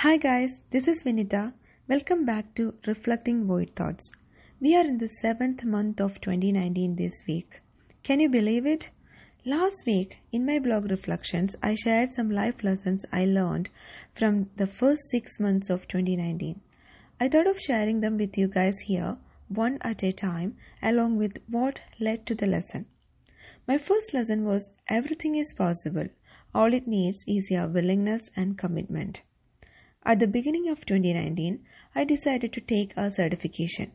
Hi guys, this is Vinita. Welcome back to Reflecting Void Thoughts. We are in the seventh month of 2019 this week. Can you believe it? Last week, in my blog Reflections, I shared some life lessons I learned from the first six months of 2019. I thought of sharing them with you guys here, one at a time, along with what led to the lesson. My first lesson was everything is possible. All it needs is your willingness and commitment. At the beginning of 2019, I decided to take a certification.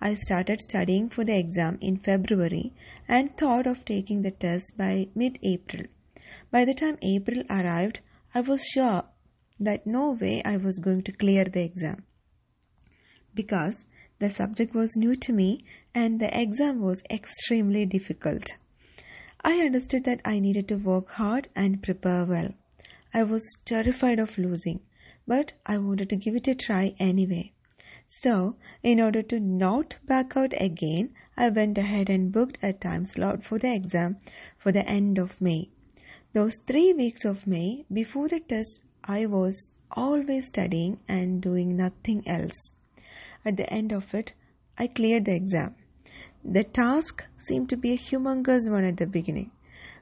I started studying for the exam in February and thought of taking the test by mid April. By the time April arrived, I was sure that no way I was going to clear the exam. Because the subject was new to me and the exam was extremely difficult. I understood that I needed to work hard and prepare well. I was terrified of losing, but I wanted to give it a try anyway. So, in order to not back out again, I went ahead and booked a time slot for the exam for the end of May. Those three weeks of May, before the test, I was always studying and doing nothing else. At the end of it, I cleared the exam. The task seemed to be a humongous one at the beginning.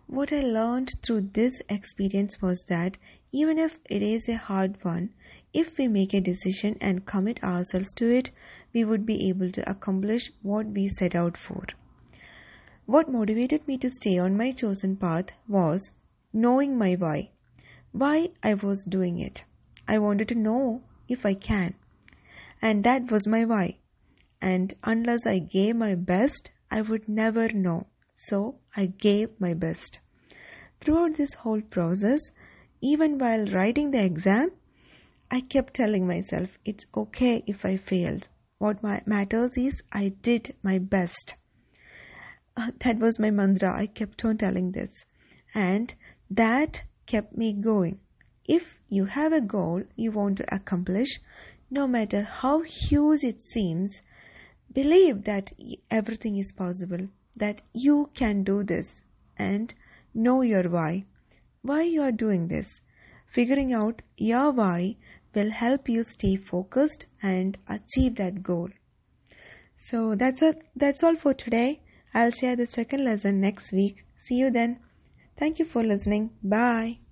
What I learned through this experience was that even if it is a hard one, if we make a decision and commit ourselves to it, we would be able to accomplish what we set out for. What motivated me to stay on my chosen path was knowing my why. Why I was doing it. I wanted to know if I can. And that was my why and unless I gave my best, I would never know. So I gave my best. Throughout this whole process, even while writing the exam, I kept telling myself it's okay if I failed. What matters is I did my best. Uh, that was my mantra. I kept on telling this. And that kept me going. If you have a goal you want to accomplish, no matter how huge it seems, Believe that everything is possible, that you can do this, and know your why. Why you are doing this. Figuring out your why will help you stay focused and achieve that goal. So that's it. That's all for today. I'll share the second lesson next week. See you then. Thank you for listening. Bye.